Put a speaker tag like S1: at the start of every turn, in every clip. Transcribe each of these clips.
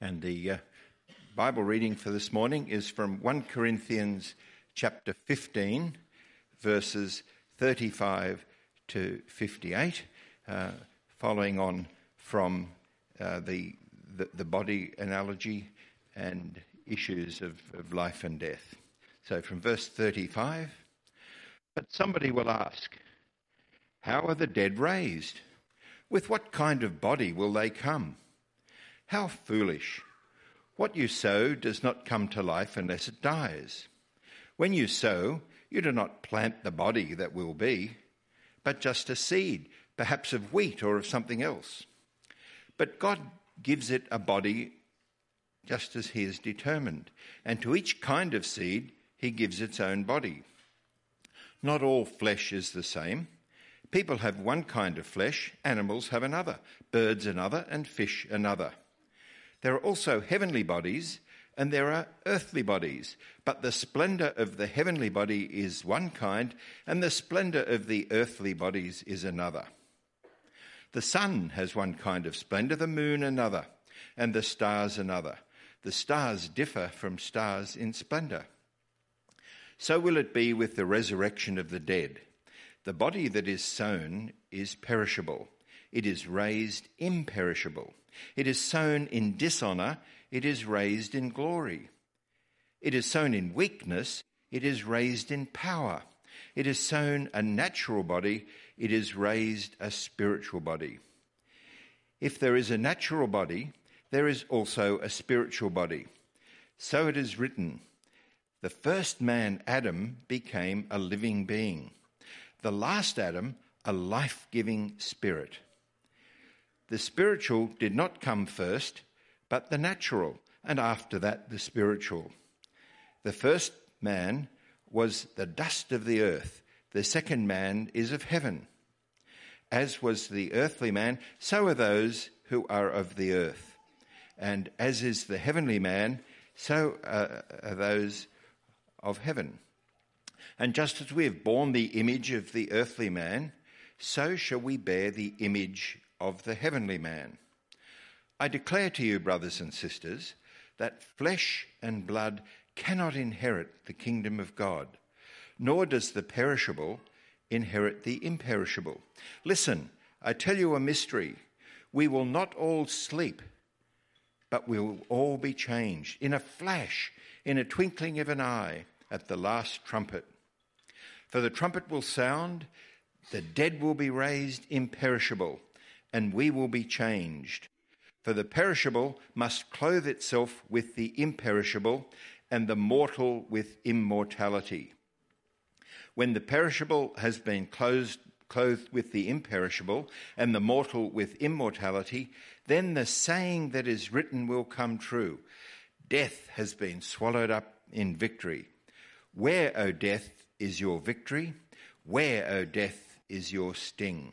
S1: And the uh, Bible reading for this morning is from 1 Corinthians chapter 15, verses 35 to 58, uh, following on from uh, the, the, the, body analogy and issues of, of life and death. So from verse 35, but somebody will ask, How are the dead raised? With what kind of body will they come? How foolish! What you sow does not come to life unless it dies. When you sow, you do not plant the body that will be, but just a seed, perhaps of wheat or of something else. But God gives it a body just as He has determined, and to each kind of seed He gives its own body. Not all flesh is the same. People have one kind of flesh, animals have another, birds another, and fish another. There are also heavenly bodies and there are earthly bodies, but the splendour of the heavenly body is one kind, and the splendour of the earthly bodies is another. The sun has one kind of splendour, the moon another, and the stars another. The stars differ from stars in splendour. So will it be with the resurrection of the dead. The body that is sown is perishable, it is raised imperishable. It is sown in dishonour, it is raised in glory. It is sown in weakness, it is raised in power. It is sown a natural body, it is raised a spiritual body. If there is a natural body, there is also a spiritual body. So it is written The first man, Adam, became a living being, the last Adam, a life giving spirit. The spiritual did not come first, but the natural, and after that the spiritual. The first man was the dust of the earth, the second man is of heaven. As was the earthly man, so are those who are of the earth. And as is the heavenly man, so are those of heaven. And just as we have borne the image of the earthly man, so shall we bear the image of the heavenly man. I declare to you, brothers and sisters, that flesh and blood cannot inherit the kingdom of God, nor does the perishable inherit the imperishable. Listen, I tell you a mystery. We will not all sleep, but we will all be changed in a flash, in a twinkling of an eye, at the last trumpet. For the trumpet will sound, the dead will be raised imperishable and we will be changed. For the perishable must clothe itself with the imperishable, and the mortal with immortality. When the perishable has been clothed, clothed with the imperishable, and the mortal with immortality, then the saying that is written will come true Death has been swallowed up in victory. Where, O death, is your victory? Where, O death, is your sting?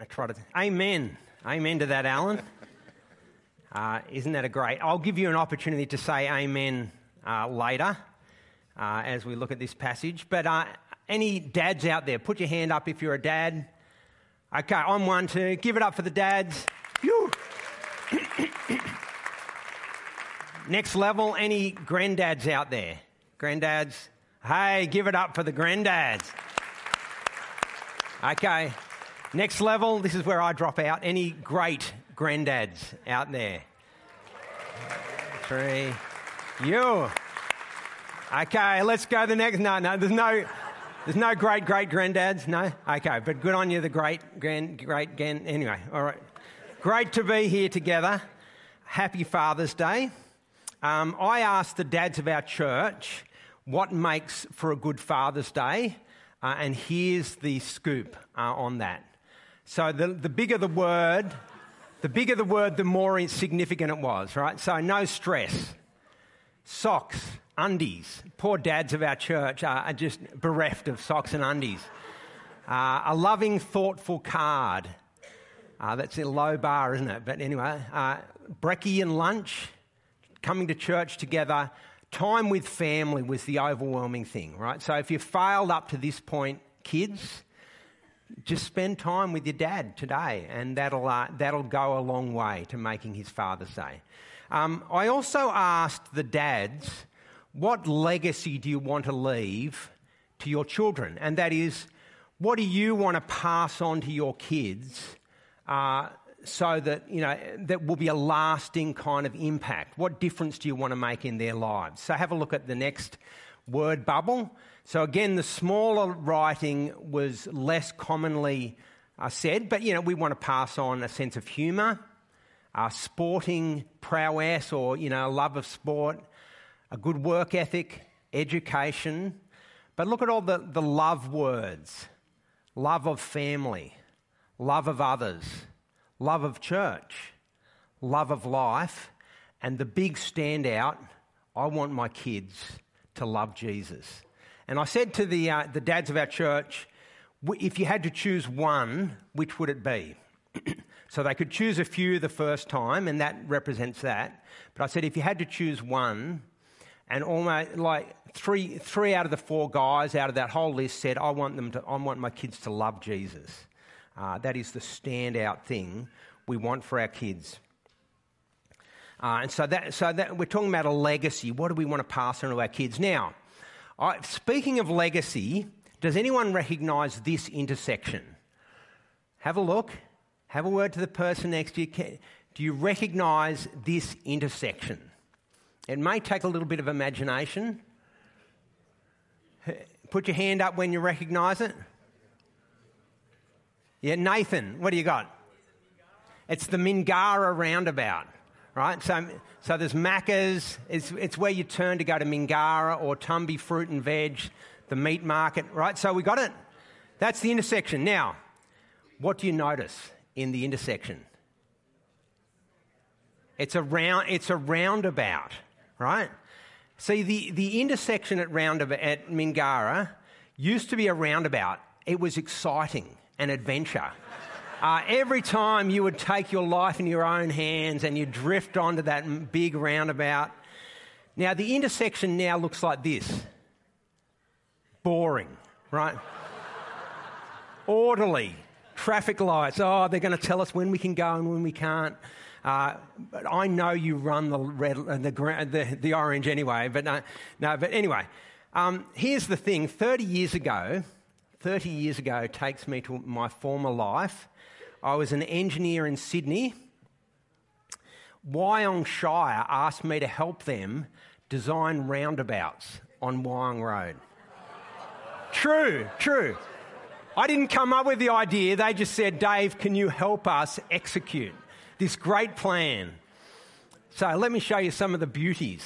S2: I try to. Amen. Amen to that, Alan. Uh, isn't that a great? I'll give you an opportunity to say amen uh, later uh, as we look at this passage. But uh, any dads out there, put your hand up if you're a dad. Okay, I'm one too. Give it up for the dads. Next level, any granddads out there? Granddads? Hey, give it up for the granddads. Okay. Next level, this is where I drop out. Any great granddads out there? Three. You. Okay, let's go the next. No, no, there's no, there's no great great granddads. No. Okay, but good on you, the great grand great grand. Anyway, all right. Great to be here together. Happy Father's Day. Um, I asked the dads of our church what makes for a good Father's Day, uh, and here's the scoop uh, on that. So the, the bigger the word, The bigger the word, the more significant it was, right? So no stress. Socks, undies. Poor dads of our church are just bereft of socks and undies. Uh, a loving, thoughtful card. Uh, that's a low bar, isn't it? But anyway, uh, brekkie and lunch, coming to church together, time with family was the overwhelming thing, right? So if you failed up to this point, kids, just spend time with your dad today, and that'll, uh, that'll go a long way to making his father say. Um, I also asked the dads, what legacy do you want to leave to your children? And that is, what do you want to pass on to your kids uh, so that, you know, that will be a lasting kind of impact? What difference do you want to make in their lives? So have a look at the next word bubble. So again, the smaller writing was less commonly uh, said, but, you know, we want to pass on a sense of humour, uh, sporting prowess or, you know, love of sport, a good work ethic, education. But look at all the, the love words love of family, love of others, love of church, love of life, and the big standout I want my kids to love Jesus. And I said to the, uh, the dads of our church, if you had to choose one, which would it be? so they could choose a few the first time, and that represents that. But I said, if you had to choose one, and almost like three, three out of the four guys out of that whole list said, I want, them to, I want my kids to love Jesus. Uh, that is the standout thing we want for our kids. Uh, and so, that, so that we're talking about a legacy. What do we want to pass on to our kids? Now, I, speaking of legacy, does anyone recognise this intersection? Have a look. Have a word to the person next to you. Do you recognise this intersection? It may take a little bit of imagination. Put your hand up when you recognise it. Yeah, Nathan, what do you got? It's the Mingara roundabout, right? So, um, so there's Macca's. It's, it's where you turn to go to Mingara or Tumbi Fruit and Veg, the meat market, right? So we got it. That's the intersection. Now, what do you notice in the intersection? It's a round. It's a roundabout right? See, the, the intersection at, roundabout, at Mingara used to be a roundabout. It was exciting an adventure. Uh, every time you would take your life in your own hands and you drift onto that big roundabout. Now, the intersection now looks like this boring, right? Orderly, traffic lights. Oh, they're going to tell us when we can go and when we can't. Uh, but I know you run the red, uh, the, the, the orange anyway. But no, no. But anyway, um, here's the thing: thirty years ago, thirty years ago takes me to my former life. I was an engineer in Sydney. Wyong Shire asked me to help them design roundabouts on Wyong Road. true, true. I didn't come up with the idea. They just said, Dave, can you help us execute? this great plan. So let me show you some of the beauties.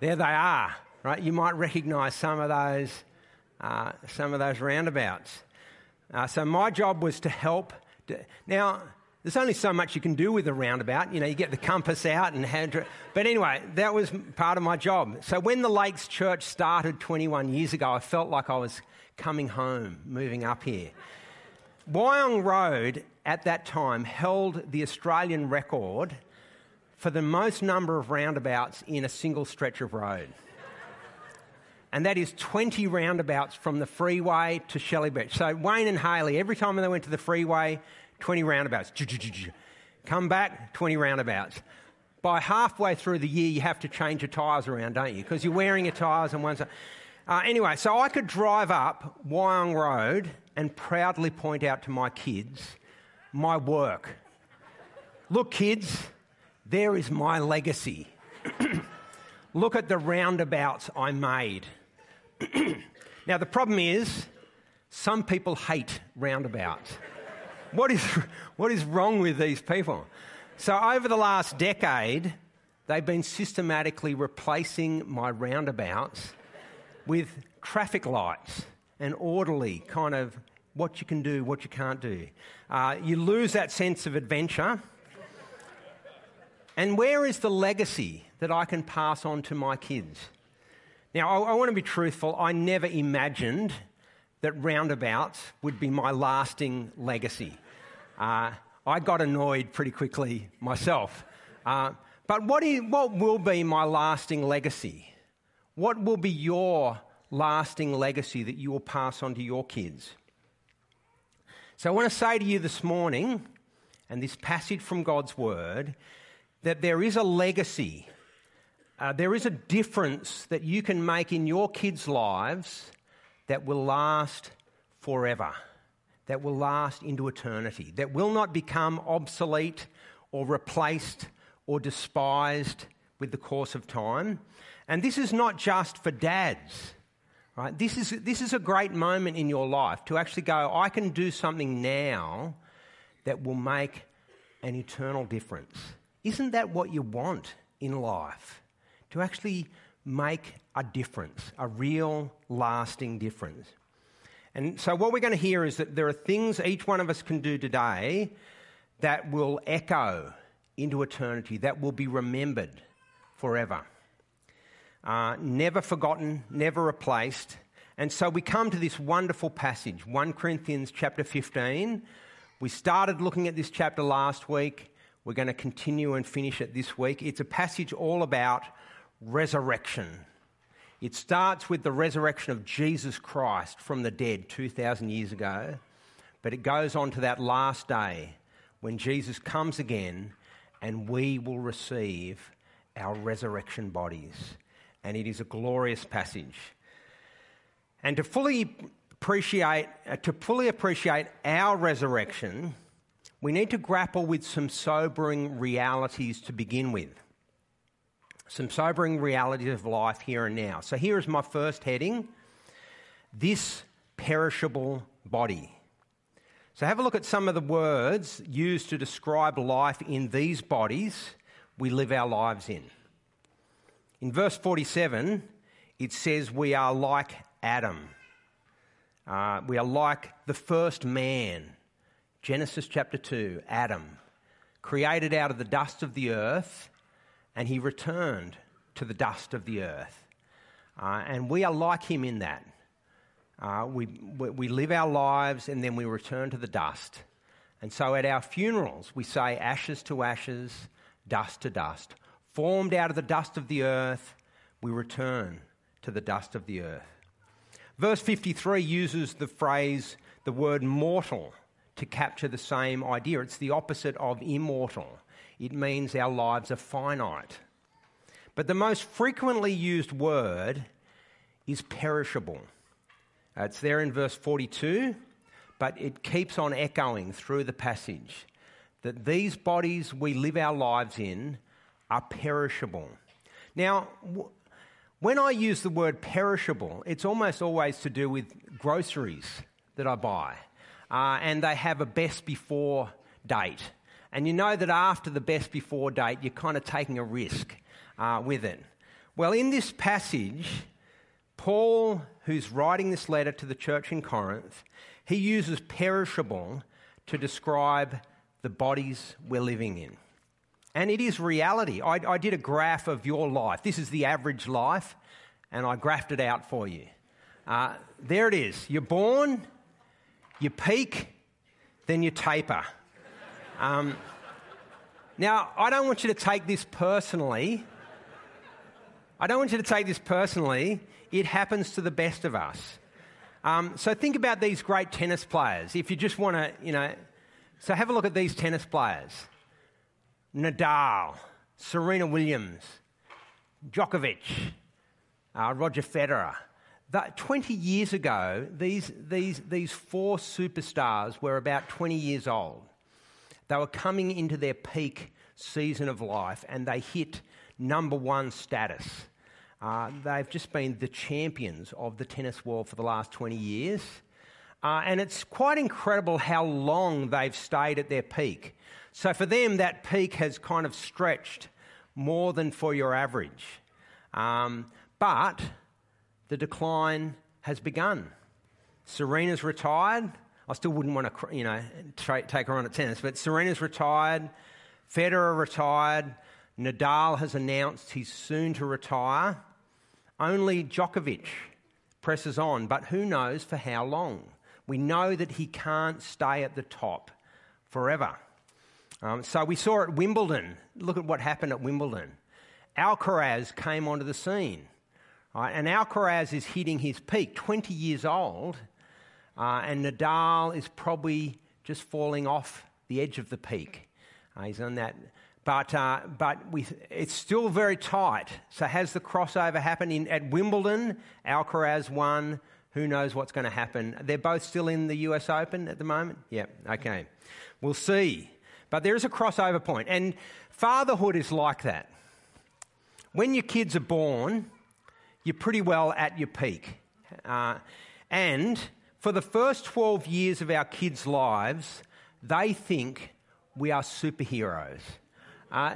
S2: There they are, right? You might recognize some of those, uh, some of those roundabouts. Uh, so my job was to help. Now, there's only so much you can do with a roundabout. You know, you get the compass out and hand. But anyway, that was part of my job. So when the Lakes Church started 21 years ago, I felt like I was coming home, moving up here. Wyong Road at that time held the Australian record for the most number of roundabouts in a single stretch of road. And that is 20 roundabouts from the freeway to Shelley Beach. So Wayne and Haley, every time they went to the freeway, 20 roundabouts. Come back, 20 roundabouts. By halfway through the year, you have to change your tyres around, don't you? Because you're wearing your tyres on one side. Uh, anyway, so I could drive up Wyong Road and proudly point out to my kids my work. Look, kids, there is my legacy. Look at the roundabouts I made. now, the problem is, some people hate roundabouts. what, is, what is wrong with these people? So, over the last decade, they've been systematically replacing my roundabouts with traffic lights and orderly kind of what you can do, what you can't do. Uh, you lose that sense of adventure. And where is the legacy that I can pass on to my kids? Now, I, I want to be truthful. I never imagined that roundabouts would be my lasting legacy. Uh, I got annoyed pretty quickly myself. Uh, but what, is, what will be my lasting legacy? What will be your lasting legacy that you will pass on to your kids? So I want to say to you this morning, and this passage from God's Word, that there is a legacy, uh, there is a difference that you can make in your kids' lives that will last forever, that will last into eternity, that will not become obsolete or replaced or despised with the course of time. And this is not just for dads. Right? This, is, this is a great moment in your life to actually go, I can do something now that will make an eternal difference. Isn't that what you want in life? To actually make a difference, a real lasting difference. And so, what we're going to hear is that there are things each one of us can do today that will echo into eternity, that will be remembered forever. Uh, never forgotten, never replaced. And so we come to this wonderful passage, 1 Corinthians chapter 15. We started looking at this chapter last week. We're going to continue and finish it this week. It's a passage all about resurrection. It starts with the resurrection of Jesus Christ from the dead 2,000 years ago, but it goes on to that last day when Jesus comes again and we will receive our resurrection bodies. And it is a glorious passage. And to fully appreciate, uh, to fully appreciate our resurrection, we need to grapple with some sobering realities to begin with. Some sobering realities of life here and now. So here is my first heading this perishable body. So, have a look at some of the words used to describe life in these bodies we live our lives in. In verse 47, it says, We are like Adam. Uh, we are like the first man. Genesis chapter 2, Adam, created out of the dust of the earth, and he returned to the dust of the earth. Uh, and we are like him in that. Uh, we, we live our lives and then we return to the dust. And so at our funerals, we say ashes to ashes, dust to dust. Formed out of the dust of the earth, we return to the dust of the earth. Verse 53 uses the phrase, the word mortal, to capture the same idea. It's the opposite of immortal, it means our lives are finite. But the most frequently used word is perishable. It's there in verse 42, but it keeps on echoing through the passage that these bodies we live our lives in are perishable. Now, when I use the word perishable, it's almost always to do with groceries that I buy. Uh, and they have a best before date. And you know that after the best before date, you're kind of taking a risk uh, with it. Well, in this passage, Paul, who's writing this letter to the church in Corinth, he uses perishable to describe the bodies we're living in. And it is reality. I, I, did a graph of your life. This is the average life, and I graphed it out for you. Uh, there it is. You're born, you peak, then you taper. Um, now, I don't want you to take this personally. I don't want you to take this personally it happens to the best of us. Um, so think about these great tennis players. If you just want to, you know, so have a look at these tennis players Nadal, Serena Williams, Djokovic, uh, Roger Federer. That 20 years ago, these, these, these four superstars were about 20 years old. They were coming into their peak season of life and they hit number one status. Uh, they've just been the champions of the tennis world for the last 20 years. Uh, and it's quite incredible how long they've stayed at their peak. So for them, that peak has kind of stretched more than for your average. Um, but the decline has begun. Serena's retired. I still wouldn't want to, you know, tra- take her on at tennis, but Serena's retired. Federer retired. Nadal has announced he's soon to retire. Only Djokovic presses on, but who knows for how long? We know that he can't stay at the top forever. Um, so we saw at Wimbledon, look at what happened at Wimbledon. Alcaraz came onto the scene. Right? And Alcaraz is hitting his peak, 20 years old, uh, and Nadal is probably just falling off the edge of the peak. Uh, he's on that. But, uh, but we, it's still very tight. So, has the crossover happened in, at Wimbledon? Alcaraz won. Who knows what's going to happen? They're both still in the US Open at the moment? Yep, okay. We'll see. But there is a crossover point. And fatherhood is like that. When your kids are born, you're pretty well at your peak. Uh, and for the first 12 years of our kids' lives, they think we are superheroes. Uh,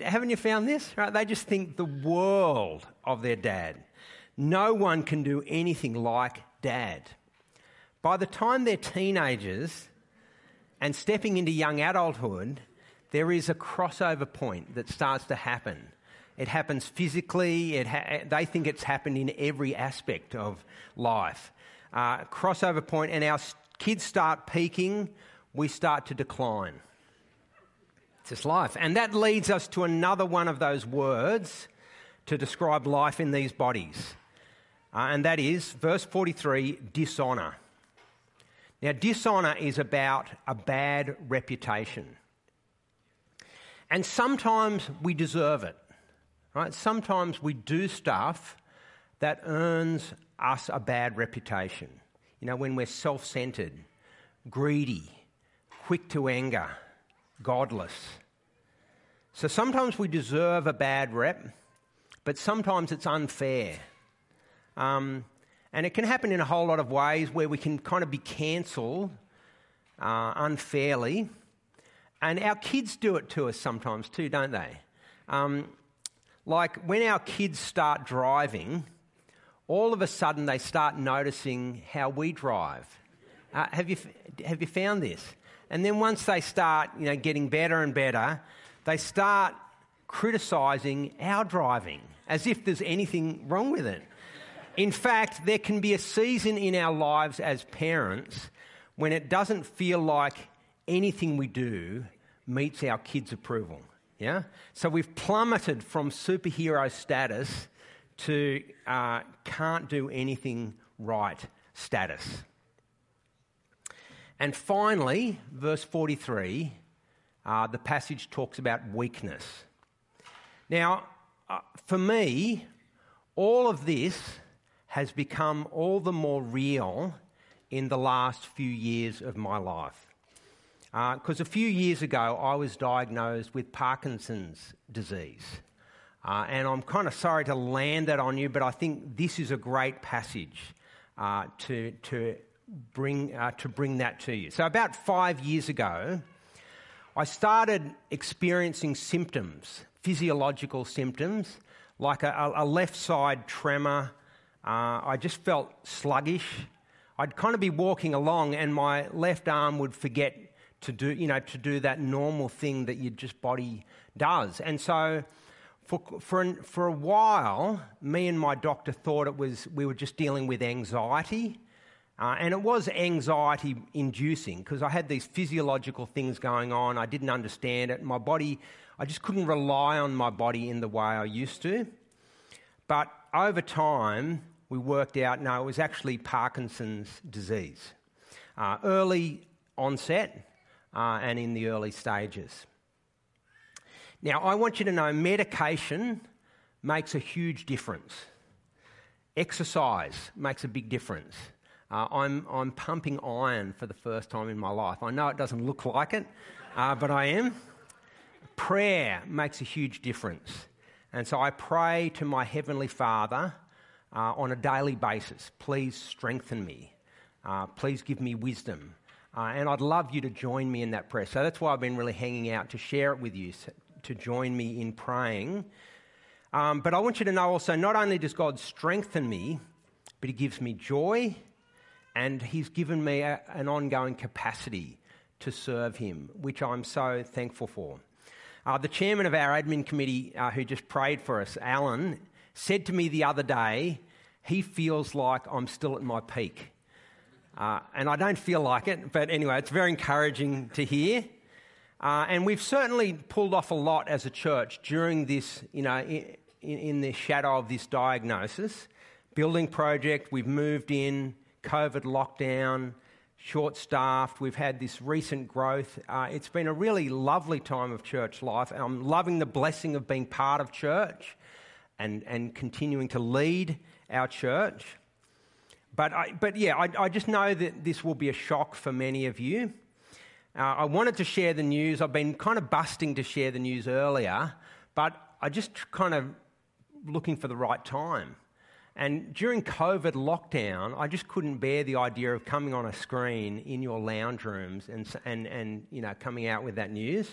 S2: haven't you found this? Right? They just think the world of their dad. No one can do anything like dad. By the time they're teenagers and stepping into young adulthood, there is a crossover point that starts to happen. It happens physically, it ha- they think it's happened in every aspect of life. Uh, crossover point, and our kids start peaking, we start to decline. It's just life. And that leads us to another one of those words to describe life in these bodies. Uh, and that is verse 43 dishonour. Now, dishonour is about a bad reputation. And sometimes we deserve it. Right? Sometimes we do stuff that earns us a bad reputation. You know, when we're self centered, greedy, quick to anger, godless. So sometimes we deserve a bad rep, but sometimes it's unfair. Um, and it can happen in a whole lot of ways where we can kind of be cancelled uh, unfairly. And our kids do it to us sometimes too, don't they? Um, like when our kids start driving, all of a sudden they start noticing how we drive. Uh, have, you, have you found this? And then once they start you know, getting better and better, they start criticising our driving as if there's anything wrong with it. In fact, there can be a season in our lives as parents when it doesn't feel like anything we do meets our kids' approval. Yeah? So we've plummeted from superhero status to uh, can't do anything right status. And finally, verse 43, uh, the passage talks about weakness. Now, uh, for me, all of this has become all the more real in the last few years of my life. Because uh, a few years ago, I was diagnosed with Parkinson's disease. Uh, and I'm kind of sorry to land that on you, but I think this is a great passage uh, to, to, bring, uh, to bring that to you. So, about five years ago, I started experiencing symptoms, physiological symptoms, like a, a left side tremor. Uh, I just felt sluggish. I'd kind of be walking along, and my left arm would forget to do, you know, to do that normal thing that your just body does. And so for, for, for a while, me and my doctor thought it was, we were just dealing with anxiety. Uh, and it was anxiety inducing because I had these physiological things going on. I didn't understand it. My body, I just couldn't rely on my body in the way I used to. But over time, we worked out no, it was actually Parkinson's disease. Uh, early onset, uh, and in the early stages. Now, I want you to know medication makes a huge difference. Exercise makes a big difference. Uh, I'm, I'm pumping iron for the first time in my life. I know it doesn't look like it, uh, but I am. Prayer makes a huge difference. And so I pray to my Heavenly Father uh, on a daily basis please strengthen me, uh, please give me wisdom, uh, and I'd love you to join me in that prayer. So that's why I've been really hanging out to share it with you, to join me in praying. Um, but I want you to know also, not only does God strengthen me, but He gives me joy and He's given me a, an ongoing capacity to serve Him, which I'm so thankful for. Uh, the chairman of our admin committee, uh, who just prayed for us, Alan, said to me the other day, he feels like I'm still at my peak. Uh, and I don't feel like it, but anyway, it's very encouraging to hear. Uh, and we've certainly pulled off a lot as a church during this, you know, in, in the shadow of this diagnosis. Building project, we've moved in, COVID lockdown, short staffed. We've had this recent growth. Uh, it's been a really lovely time of church life. I'm loving the blessing of being part of church and, and continuing to lead our church. But, I, but yeah, I, I just know that this will be a shock for many of you. Uh, I wanted to share the news. I've been kind of busting to share the news earlier, but I just kind of looking for the right time. And during COVID lockdown, I just couldn't bear the idea of coming on a screen in your lounge rooms and, and, and you know, coming out with that news.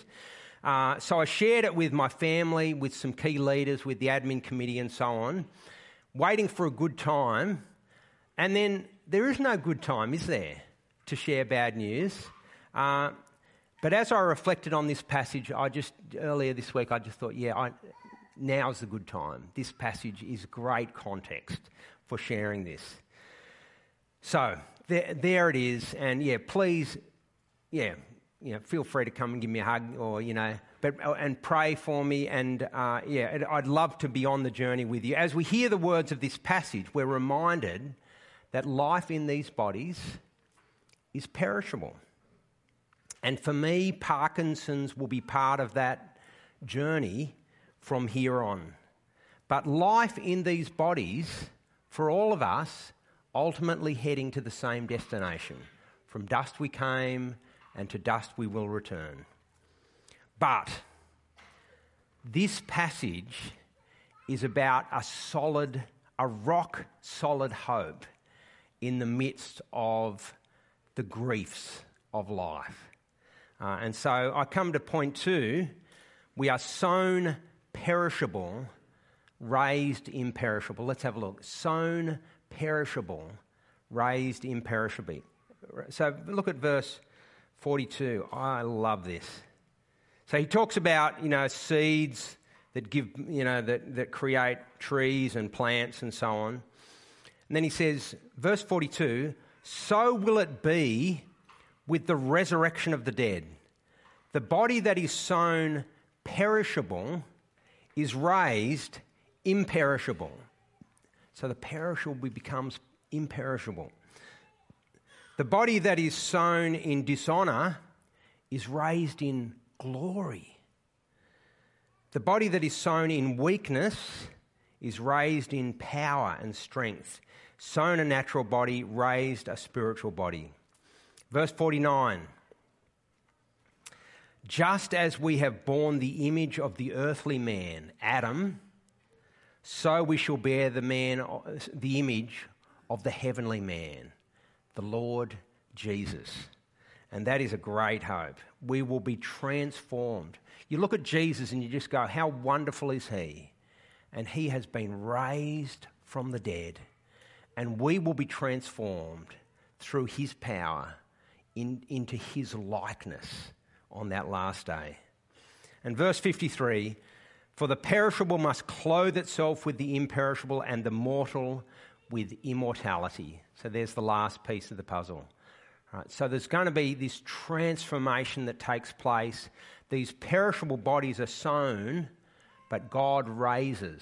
S2: Uh, so I shared it with my family, with some key leaders, with the admin committee, and so on, waiting for a good time. And then there is no good time, is there, to share bad news? Uh, but as I reflected on this passage, I just earlier this week, I just thought, yeah, I, now's the good time. This passage is great context for sharing this. So there, there it is, and yeah, please, yeah, you know, feel free to come and give me a hug, or you know, but and pray for me, and uh, yeah, I'd love to be on the journey with you. As we hear the words of this passage, we're reminded that life in these bodies is perishable. And for me, Parkinson's will be part of that journey from here on. But life in these bodies, for all of us, ultimately heading to the same destination. From dust we came, and to dust we will return. But this passage is about a solid, a rock solid hope in the midst of the griefs of life. Uh, and so I come to point two we are sown perishable, raised imperishable. Let's have a look. Sown perishable, raised imperishable. So look at verse 42. I love this. So he talks about, you know, seeds that give, you know, that, that create trees and plants and so on. And then he says, verse 42 so will it be with the resurrection of the dead. The body that is sown perishable is raised imperishable. So the perishable becomes imperishable. The body that is sown in dishonour is raised in glory. The body that is sown in weakness is raised in power and strength. Sown a natural body, raised a spiritual body. Verse 49 just as we have borne the image of the earthly man, Adam, so we shall bear the man, the image of the heavenly man, the Lord Jesus. And that is a great hope. We will be transformed. You look at Jesus and you just go, How wonderful is he? And he has been raised from the dead. And we will be transformed through his power in, into his likeness on that last day. And verse 53 For the perishable must clothe itself with the imperishable, and the mortal with immortality. So there's the last piece of the puzzle. Right, so there's going to be this transformation that takes place. These perishable bodies are sown, but God raises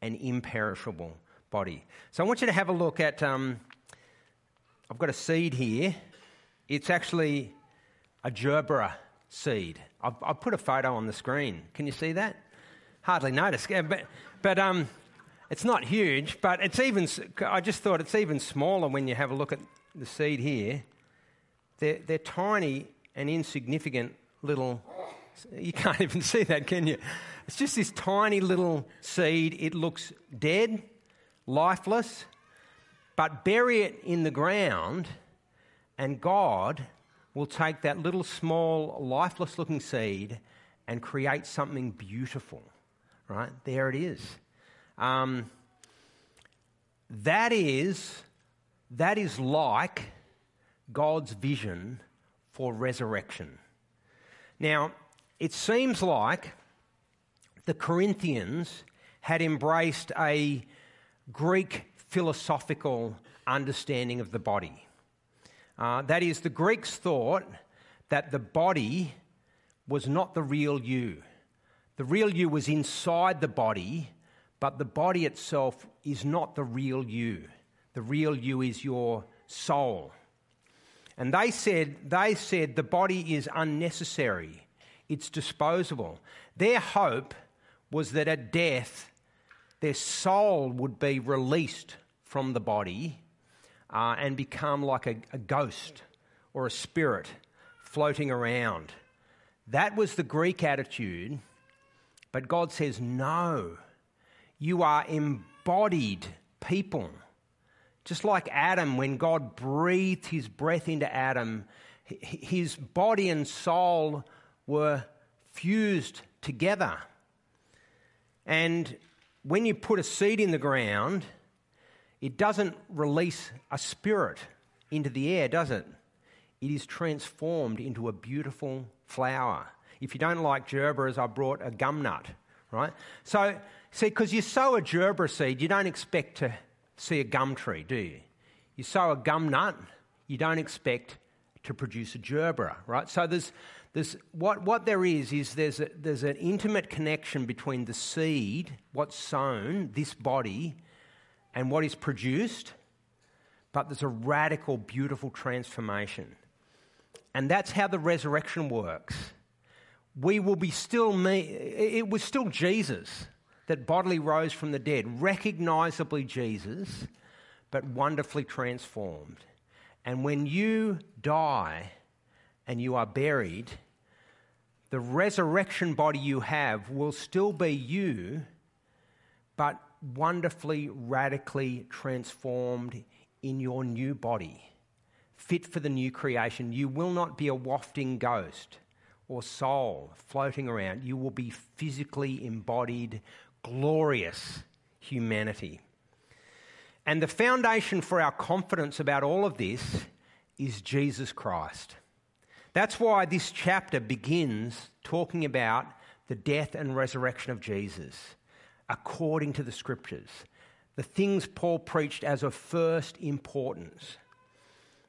S2: an imperishable body. So I want you to have a look at. Um, I've got a seed here. It's actually a gerbera seed. I've, I've, put a photo on the screen. Can you see that? Hardly notice. But, but um, it's not huge, but it's even, I just thought it's even smaller when you have a look at the seed here. They're, they're tiny and insignificant little, you can't even see that, can you? It's just this tiny little seed. It looks dead, lifeless, but bury it in the ground, and God will take that little small, lifeless looking seed and create something beautiful. Right? There it is. Um, that is that is like God's vision for resurrection. Now, it seems like the Corinthians had embraced a Greek philosophical understanding of the body. Uh, that is, the Greeks thought that the body was not the real you. The real you was inside the body, but the body itself is not the real you. The real you is your soul. And they said, they said the body is unnecessary, it's disposable. Their hope was that at death, their soul would be released from the body uh, and become like a, a ghost or a spirit floating around. That was the Greek attitude. But God says, no, you are embodied people. Just like Adam, when God breathed his breath into Adam, his body and soul were fused together. And when you put a seed in the ground, it doesn't release a spirit into the air, does it? It is transformed into a beautiful flower. If you don't like gerbera, I brought a gum nut, right? So, see, because you sow a gerbera seed, you don't expect to see a gum tree, do you? You sow a gum nut, you don't expect to produce a gerbera, right? So there's, there's what, what there is is there's, a, there's an intimate connection between the seed, what's sown, this body, and what is produced, but there's a radical, beautiful transformation. And that's how the resurrection works. We will be still me. It was still Jesus that bodily rose from the dead, recognizably Jesus, but wonderfully transformed. And when you die and you are buried, the resurrection body you have will still be you, but wonderfully, radically transformed in your new body, fit for the new creation. You will not be a wafting ghost or soul floating around. You will be physically embodied, glorious humanity. And the foundation for our confidence about all of this is Jesus Christ. That's why this chapter begins talking about the death and resurrection of Jesus according to the scriptures, the things Paul preached as of first importance.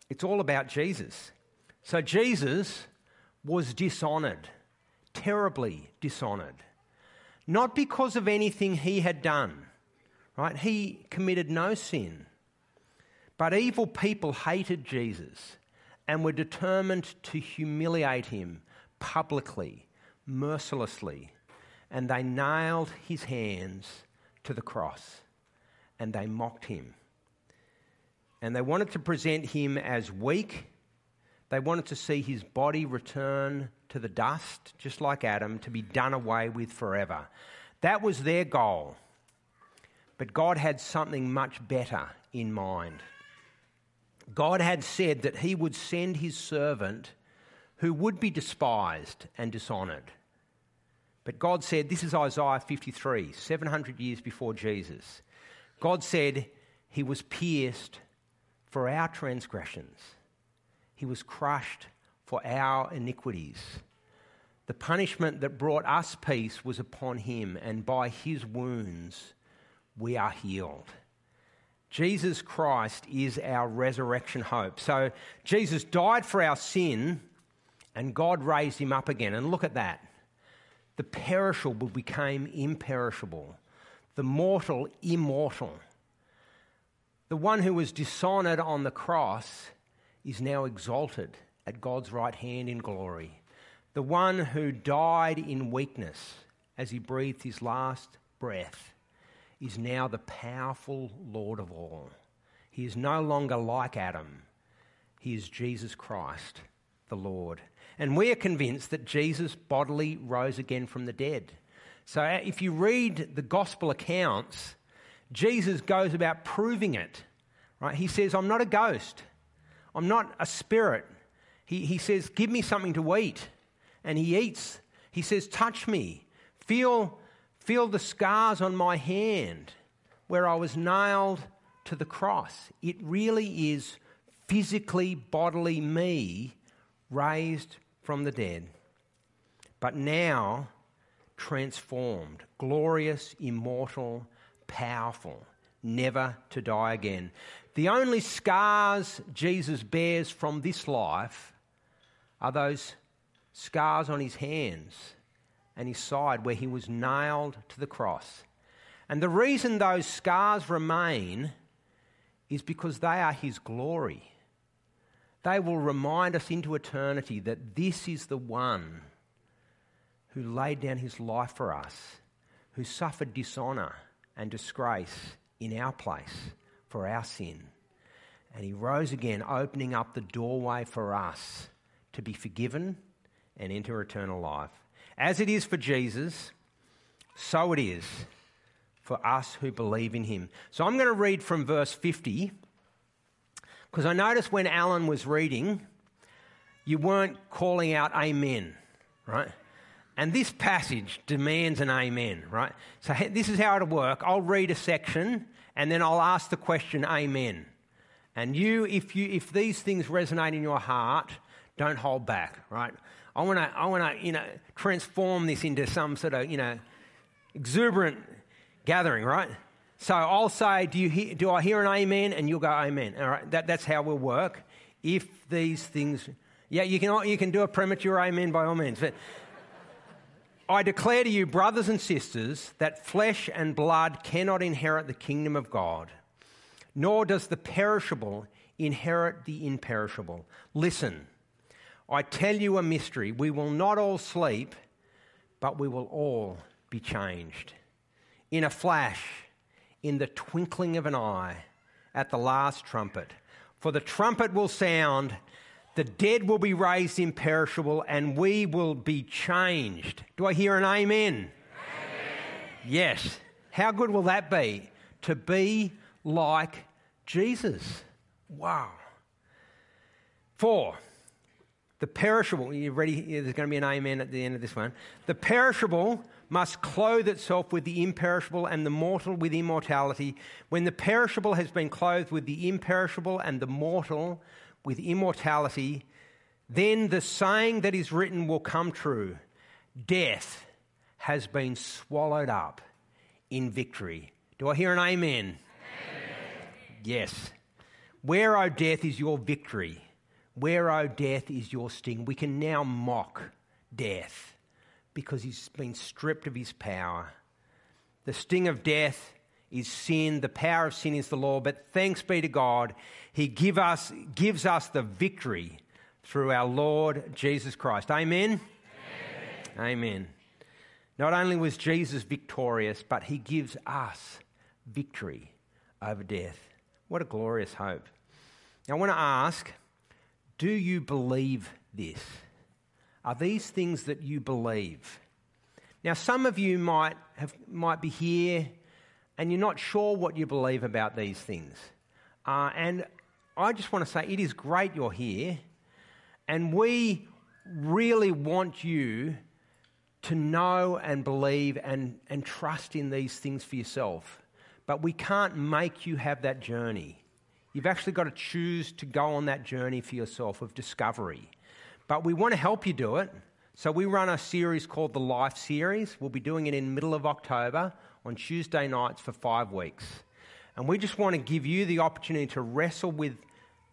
S2: It's all about Jesus. So Jesus was dishonored, terribly dishonored, not because of anything he had done, right? He committed no sin. But evil people hated Jesus and were determined to humiliate him publicly, mercilessly and they nailed his hands to the cross and they mocked him. And they wanted to present him as weak. They wanted to see his body return to the dust, just like Adam, to be done away with forever. That was their goal. But God had something much better in mind. God had said that he would send his servant who would be despised and dishonored but God said, this is Isaiah 53, 700 years before Jesus. God said, He was pierced for our transgressions, He was crushed for our iniquities. The punishment that brought us peace was upon Him, and by His wounds we are healed. Jesus Christ is our resurrection hope. So Jesus died for our sin, and God raised him up again. And look at that. The perishable became imperishable, the mortal, immortal. The one who was dishonored on the cross is now exalted at God's right hand in glory. The one who died in weakness as he breathed his last breath is now the powerful Lord of all. He is no longer like Adam, he is Jesus Christ, the Lord. And we are convinced that Jesus bodily rose again from the dead. So uh, if you read the gospel accounts, Jesus goes about proving it. Right? He says, I'm not a ghost. I'm not a spirit. He, he says, Give me something to eat. And he eats. He says, Touch me. Feel, feel the scars on my hand where I was nailed to the cross. It really is physically, bodily me raised from the dead. but now transformed, glorious, immortal, powerful, never to die again. The only scars Jesus bears from this life are those scars on his hands and his side where he was nailed to the cross. And the reason those scars remain is because they are his glory. They will remind us into eternity that this is the one who laid down his life for us, who suffered dishonour and disgrace in our place for our sin. And he rose again, opening up the doorway for us to be forgiven and enter eternal life. As it is for Jesus, so it is for us who believe in him. So I'm going to read from verse 50 because I noticed when Alan was reading, you weren't calling out amen, right? And this passage demands an amen, right? So this is how it'll work. I'll read a section and then I'll ask the question, amen. And you, if, you, if these things resonate in your heart, don't hold back, right? I want to, I want to, you know, transform this into some sort of, you know, exuberant gathering, right? So I'll say, do, you hear, do I hear an amen? And you'll go, amen. All right, that, that's how we'll work. If these things, yeah, you can, you can do a premature amen by all means. But I declare to you, brothers and sisters, that flesh and blood cannot inherit the kingdom of God, nor does the perishable inherit the imperishable. Listen, I tell you a mystery. We will not all sleep, but we will all be changed. In a flash, in the twinkling of an eye at the last trumpet. For the trumpet will sound, the dead will be raised imperishable, and we will be changed. Do I hear an amen? amen? Yes. How good will that be? To be like Jesus. Wow. Four. The perishable, you ready? There's going to be an amen at the end of this one. The perishable must clothe itself with the imperishable and the mortal with immortality. When the perishable has been clothed with the imperishable and the mortal with immortality, then the saying that is written will come true Death has been swallowed up in victory. Do I hear an amen? amen. Yes. Where, O death, is your victory? Where, O death, is your sting? We can now mock death because he's been stripped of his power. The sting of death is sin, the power of sin is the law, but thanks be to God, he give us, gives us the victory through our Lord Jesus Christ. Amen? Amen? Amen. Not only was Jesus victorious, but he gives us victory over death. What a glorious hope. Now, I want to ask do you believe this? Are these things that you believe? Now, some of you might, have, might be here and you're not sure what you believe about these things. Uh, and I just want to say it is great you're here, and we really want you to know and believe and, and trust in these things for yourself. But we can't make you have that journey. You've actually got to choose to go on that journey for yourself of discovery. But we want to help you do it. So we run a series called the Life Series. We'll be doing it in middle of October on Tuesday nights for five weeks. And we just want to give you the opportunity to wrestle with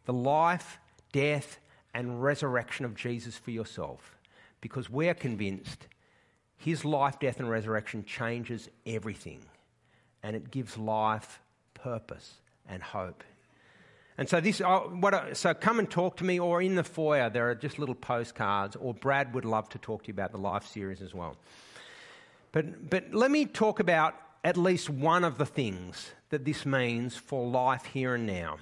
S2: the life, death, and resurrection of Jesus for yourself. Because we're convinced his life, death, and resurrection changes everything. And it gives life purpose and hope and so this, oh, what, so come and talk to me, or in the foyer there are just little postcards, or Brad would love to talk to you about the life series as well. But but let me talk about at least one of the things that this means for life here and now,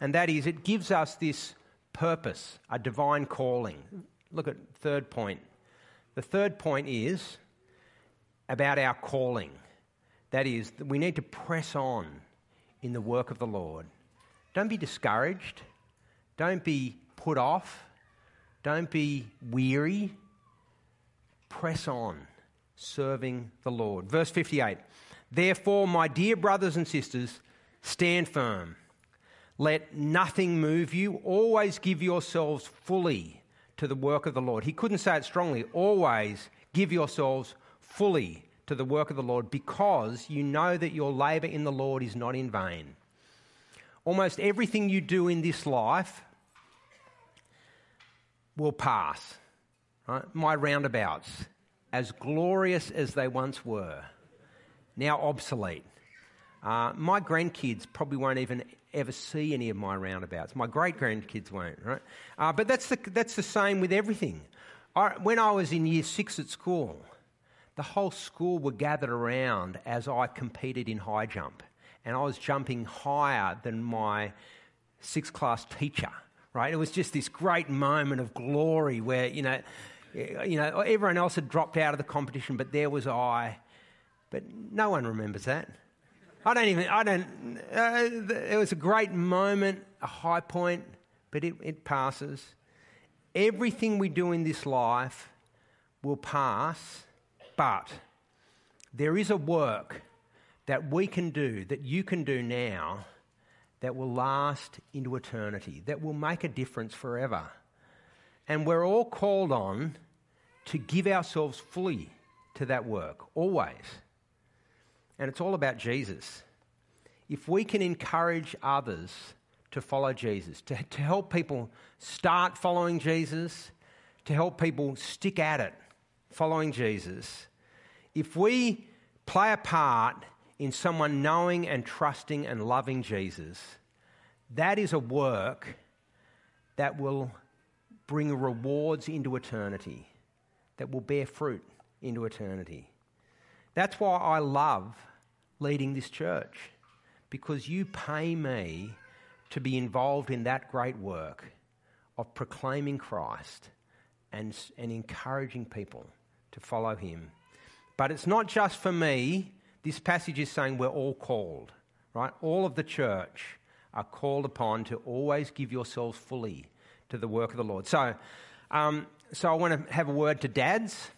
S2: and that is it gives us this purpose, a divine calling. Look at third point. The third point is about our calling. That is, we need to press on in the work of the Lord. Don't be discouraged. Don't be put off. Don't be weary. Press on, serving the Lord. Verse 58 Therefore, my dear brothers and sisters, stand firm. Let nothing move you. Always give yourselves fully to the work of the Lord. He couldn't say it strongly. Always give yourselves fully to the work of the Lord because you know that your labour in the Lord is not in vain. Almost everything you do in this life will pass. Right? My roundabouts, as glorious as they once were, now obsolete. Uh, my grandkids probably won't even ever see any of my roundabouts. My great grandkids won't, right? Uh, but that's the, that's the same with everything. I, when I was in year six at school, the whole school were gathered around as I competed in high jump. And I was jumping higher than my sixth class teacher, right? It was just this great moment of glory where, you know, you know, everyone else had dropped out of the competition, but there was I. But no one remembers that. I don't even, I don't, uh, it was a great moment, a high point, but it, it passes. Everything we do in this life will pass, but there is a work that we can do, that you can do now, that will last into eternity, that will make a difference forever. And we're all called on to give ourselves fully to that work, always. And it's all about Jesus. If we can encourage others to follow Jesus, to, to help people start following Jesus, to help people stick at it following Jesus, if we play a part in someone knowing and trusting and loving Jesus, that is a work that will bring rewards into eternity, that will bear fruit into eternity. That's why I love leading this church, because you pay me to be involved in that great work of proclaiming Christ and, and encouraging people to follow him. But it's not just for me. This passage is saying we're all called, right? All of the church are called upon to always give yourselves fully to the work of the Lord. So, um, so I want to have a word to dads.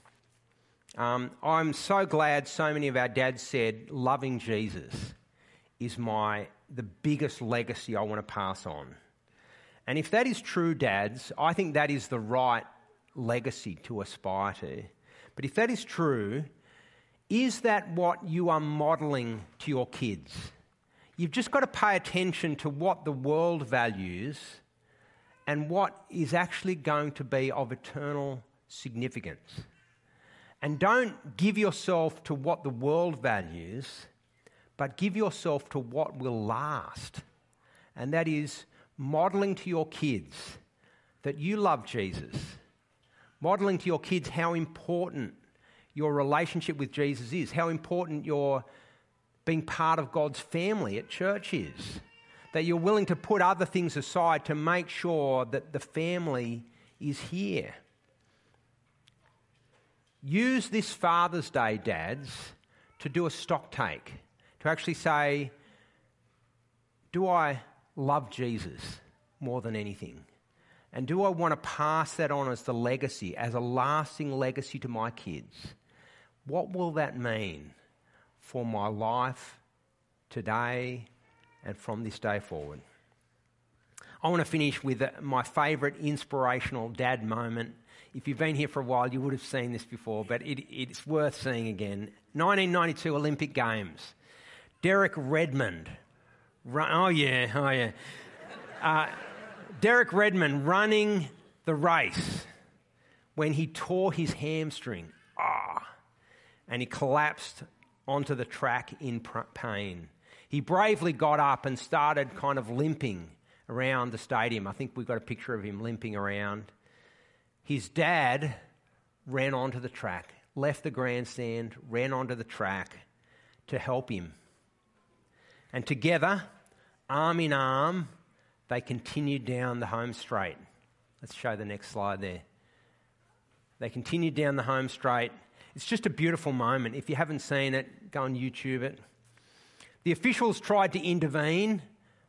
S2: Um, I'm so glad so many of our dads said loving Jesus is my the biggest legacy I want to pass on. And if that is true, dads, I think that is the right legacy to aspire to. But if that is true, is that what you are modelling to your kids? You've just got to pay attention to what the world values and what is actually going to be of eternal significance. And don't give yourself to what the world values, but give yourself to what will last. And that is modeling to your kids that you love Jesus, modeling to your kids how important your relationship with Jesus is, how important your being part of God's family at church is, that you're willing to put other things aside to make sure that the family is here. Use this Father's Day, dads, to do a stock take, to actually say, Do I love Jesus more than anything? And do I want to pass that on as the legacy, as a lasting legacy to my kids? What will that mean for my life today and from this day forward? I want to finish with my favourite inspirational dad moment if you've been here for a while, you would have seen this before, but it, it's worth seeing again. 1992 Olympic Games. Derek Redmond. Run, oh, yeah, oh, yeah. Uh, Derek Redmond running the race when he tore his hamstring. And he collapsed onto the track in pain. He bravely got up and started kind of limping around the stadium. I think we've got a picture of him limping around. His dad ran onto the track, left the grandstand, ran onto the track to help him. And together, arm in arm, they continued down the home straight. Let's show the next slide there. They continued down the home straight. It's just a beautiful moment. If you haven't seen it, go on YouTube it. The officials tried to intervene.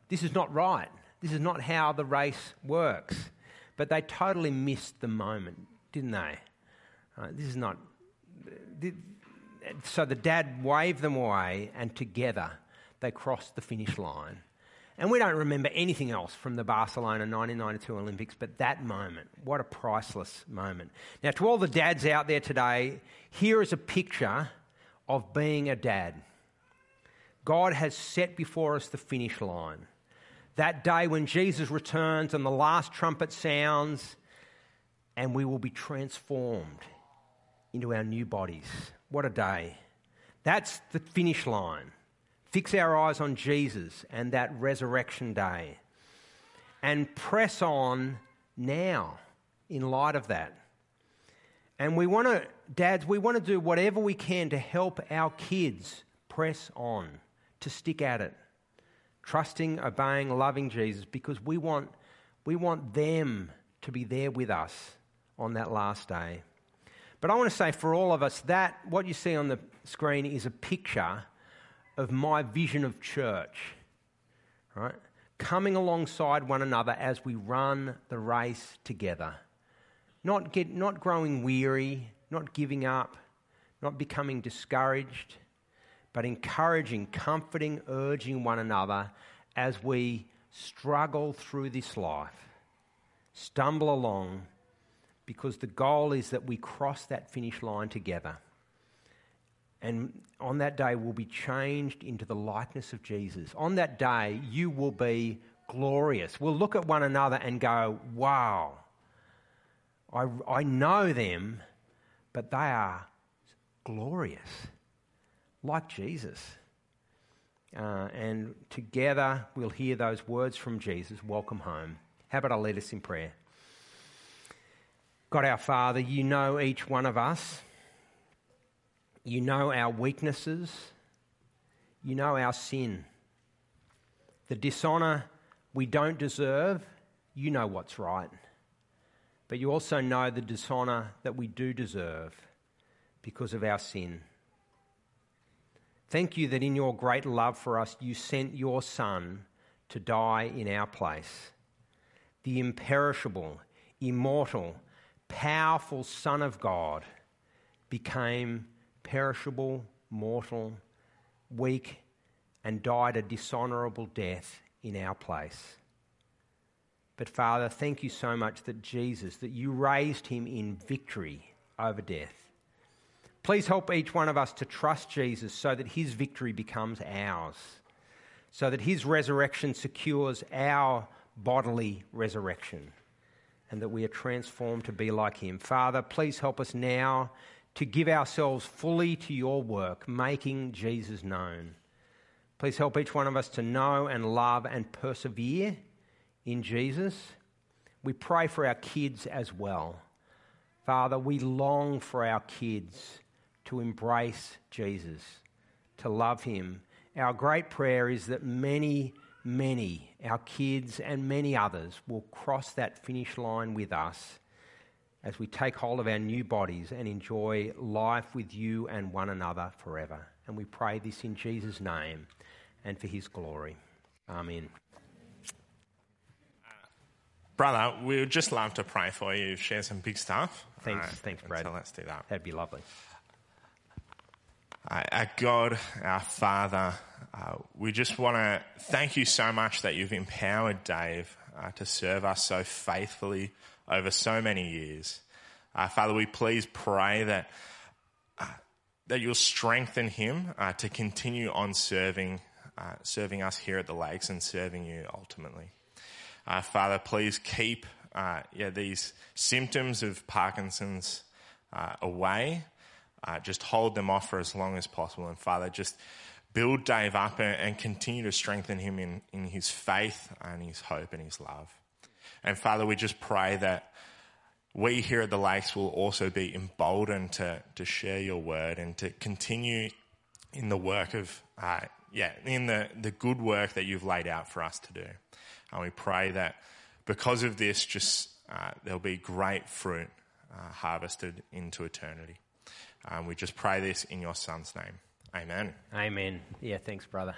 S2: This is not right. This is not how the race works. But they totally missed the moment, didn't they? Uh, this is not. So the dad waved them away, and together they crossed the finish line. And we don't remember anything else from the Barcelona 1992 Olympics, but that moment, what a priceless moment. Now, to all the dads out there today, here is a picture of being a dad. God has set before us the finish line. That day when Jesus returns and the last trumpet sounds, and we will be transformed into our new bodies. What a day! That's the finish line. Fix our eyes on Jesus and that resurrection day. And press on now in light of that. And we want to, dads, we want to do whatever we can to help our kids press on, to stick at it, trusting, obeying, loving Jesus, because we want, we want them to be there with us on that last day. But I want to say for all of us that what you see on the screen is a picture of my vision of church, right? Coming alongside one another as we run the race together. Not, get, not growing weary, not giving up, not becoming discouraged, but encouraging, comforting, urging one another as we struggle through this life, stumble along, because the goal is that we cross that finish line together. And on that day, we'll be changed into the likeness of Jesus. On that day, you will be glorious. We'll look at one another and go, wow, I, I know them, but they are glorious, like Jesus. Uh, and together we'll hear those words from Jesus Welcome home. How about I lead us in prayer? God our Father, you know each one of us. You know our weaknesses. You know our sin. The dishonour we don't deserve, you know what's right. But you also know the dishonour that we do deserve because of our sin. Thank you that in your great love for us, you sent your Son to die in our place. The imperishable, immortal, powerful Son of God became perishable, mortal, weak, and died a dishonourable death in our place. But Father, thank you so much that Jesus, that you raised him in victory over death. Please help each one of us to trust Jesus so that his victory becomes ours, so that his resurrection secures our bodily resurrection, and that we are transformed to be like him. Father, please help us now to give ourselves fully to your work, making Jesus known. Please help each one of us to know and love and persevere in Jesus. We pray for our kids as well. Father, we long for our kids to embrace Jesus, to love him. Our great prayer is that many, many, our kids and many others, will cross that finish line with us as we take hold of our new bodies and enjoy life with you and one another forever. And we pray this in Jesus' name and for his glory. Amen.
S3: Brother, we would just love to pray for you, share some big stuff.
S2: Thanks, uh, thanks, Brad.
S3: So let's do that.
S2: That'd be lovely.
S3: Uh, our God, our Father, uh, we just want to thank you so much that you've empowered Dave uh, to serve us so faithfully over so many years. Uh, Father, we please pray that uh, that you'll strengthen him uh, to continue on serving uh, serving us here at the Lakes and serving you ultimately. Uh, Father, please keep uh, yeah these symptoms of Parkinson's away. just hold them off for as long as possible, and Father, just build Dave up and, and continue to strengthen him in, in his faith and his hope and his love. And Father, we just pray that we here at the Lakes will also be emboldened to, to share your word and to continue in the work of, uh, yeah, in the, the good work that you've laid out for us to do. And we pray that because of this, just uh, there'll be great fruit uh, harvested into eternity. Um, we just pray this in your son's name. Amen.
S2: Amen. Yeah, thanks, brother.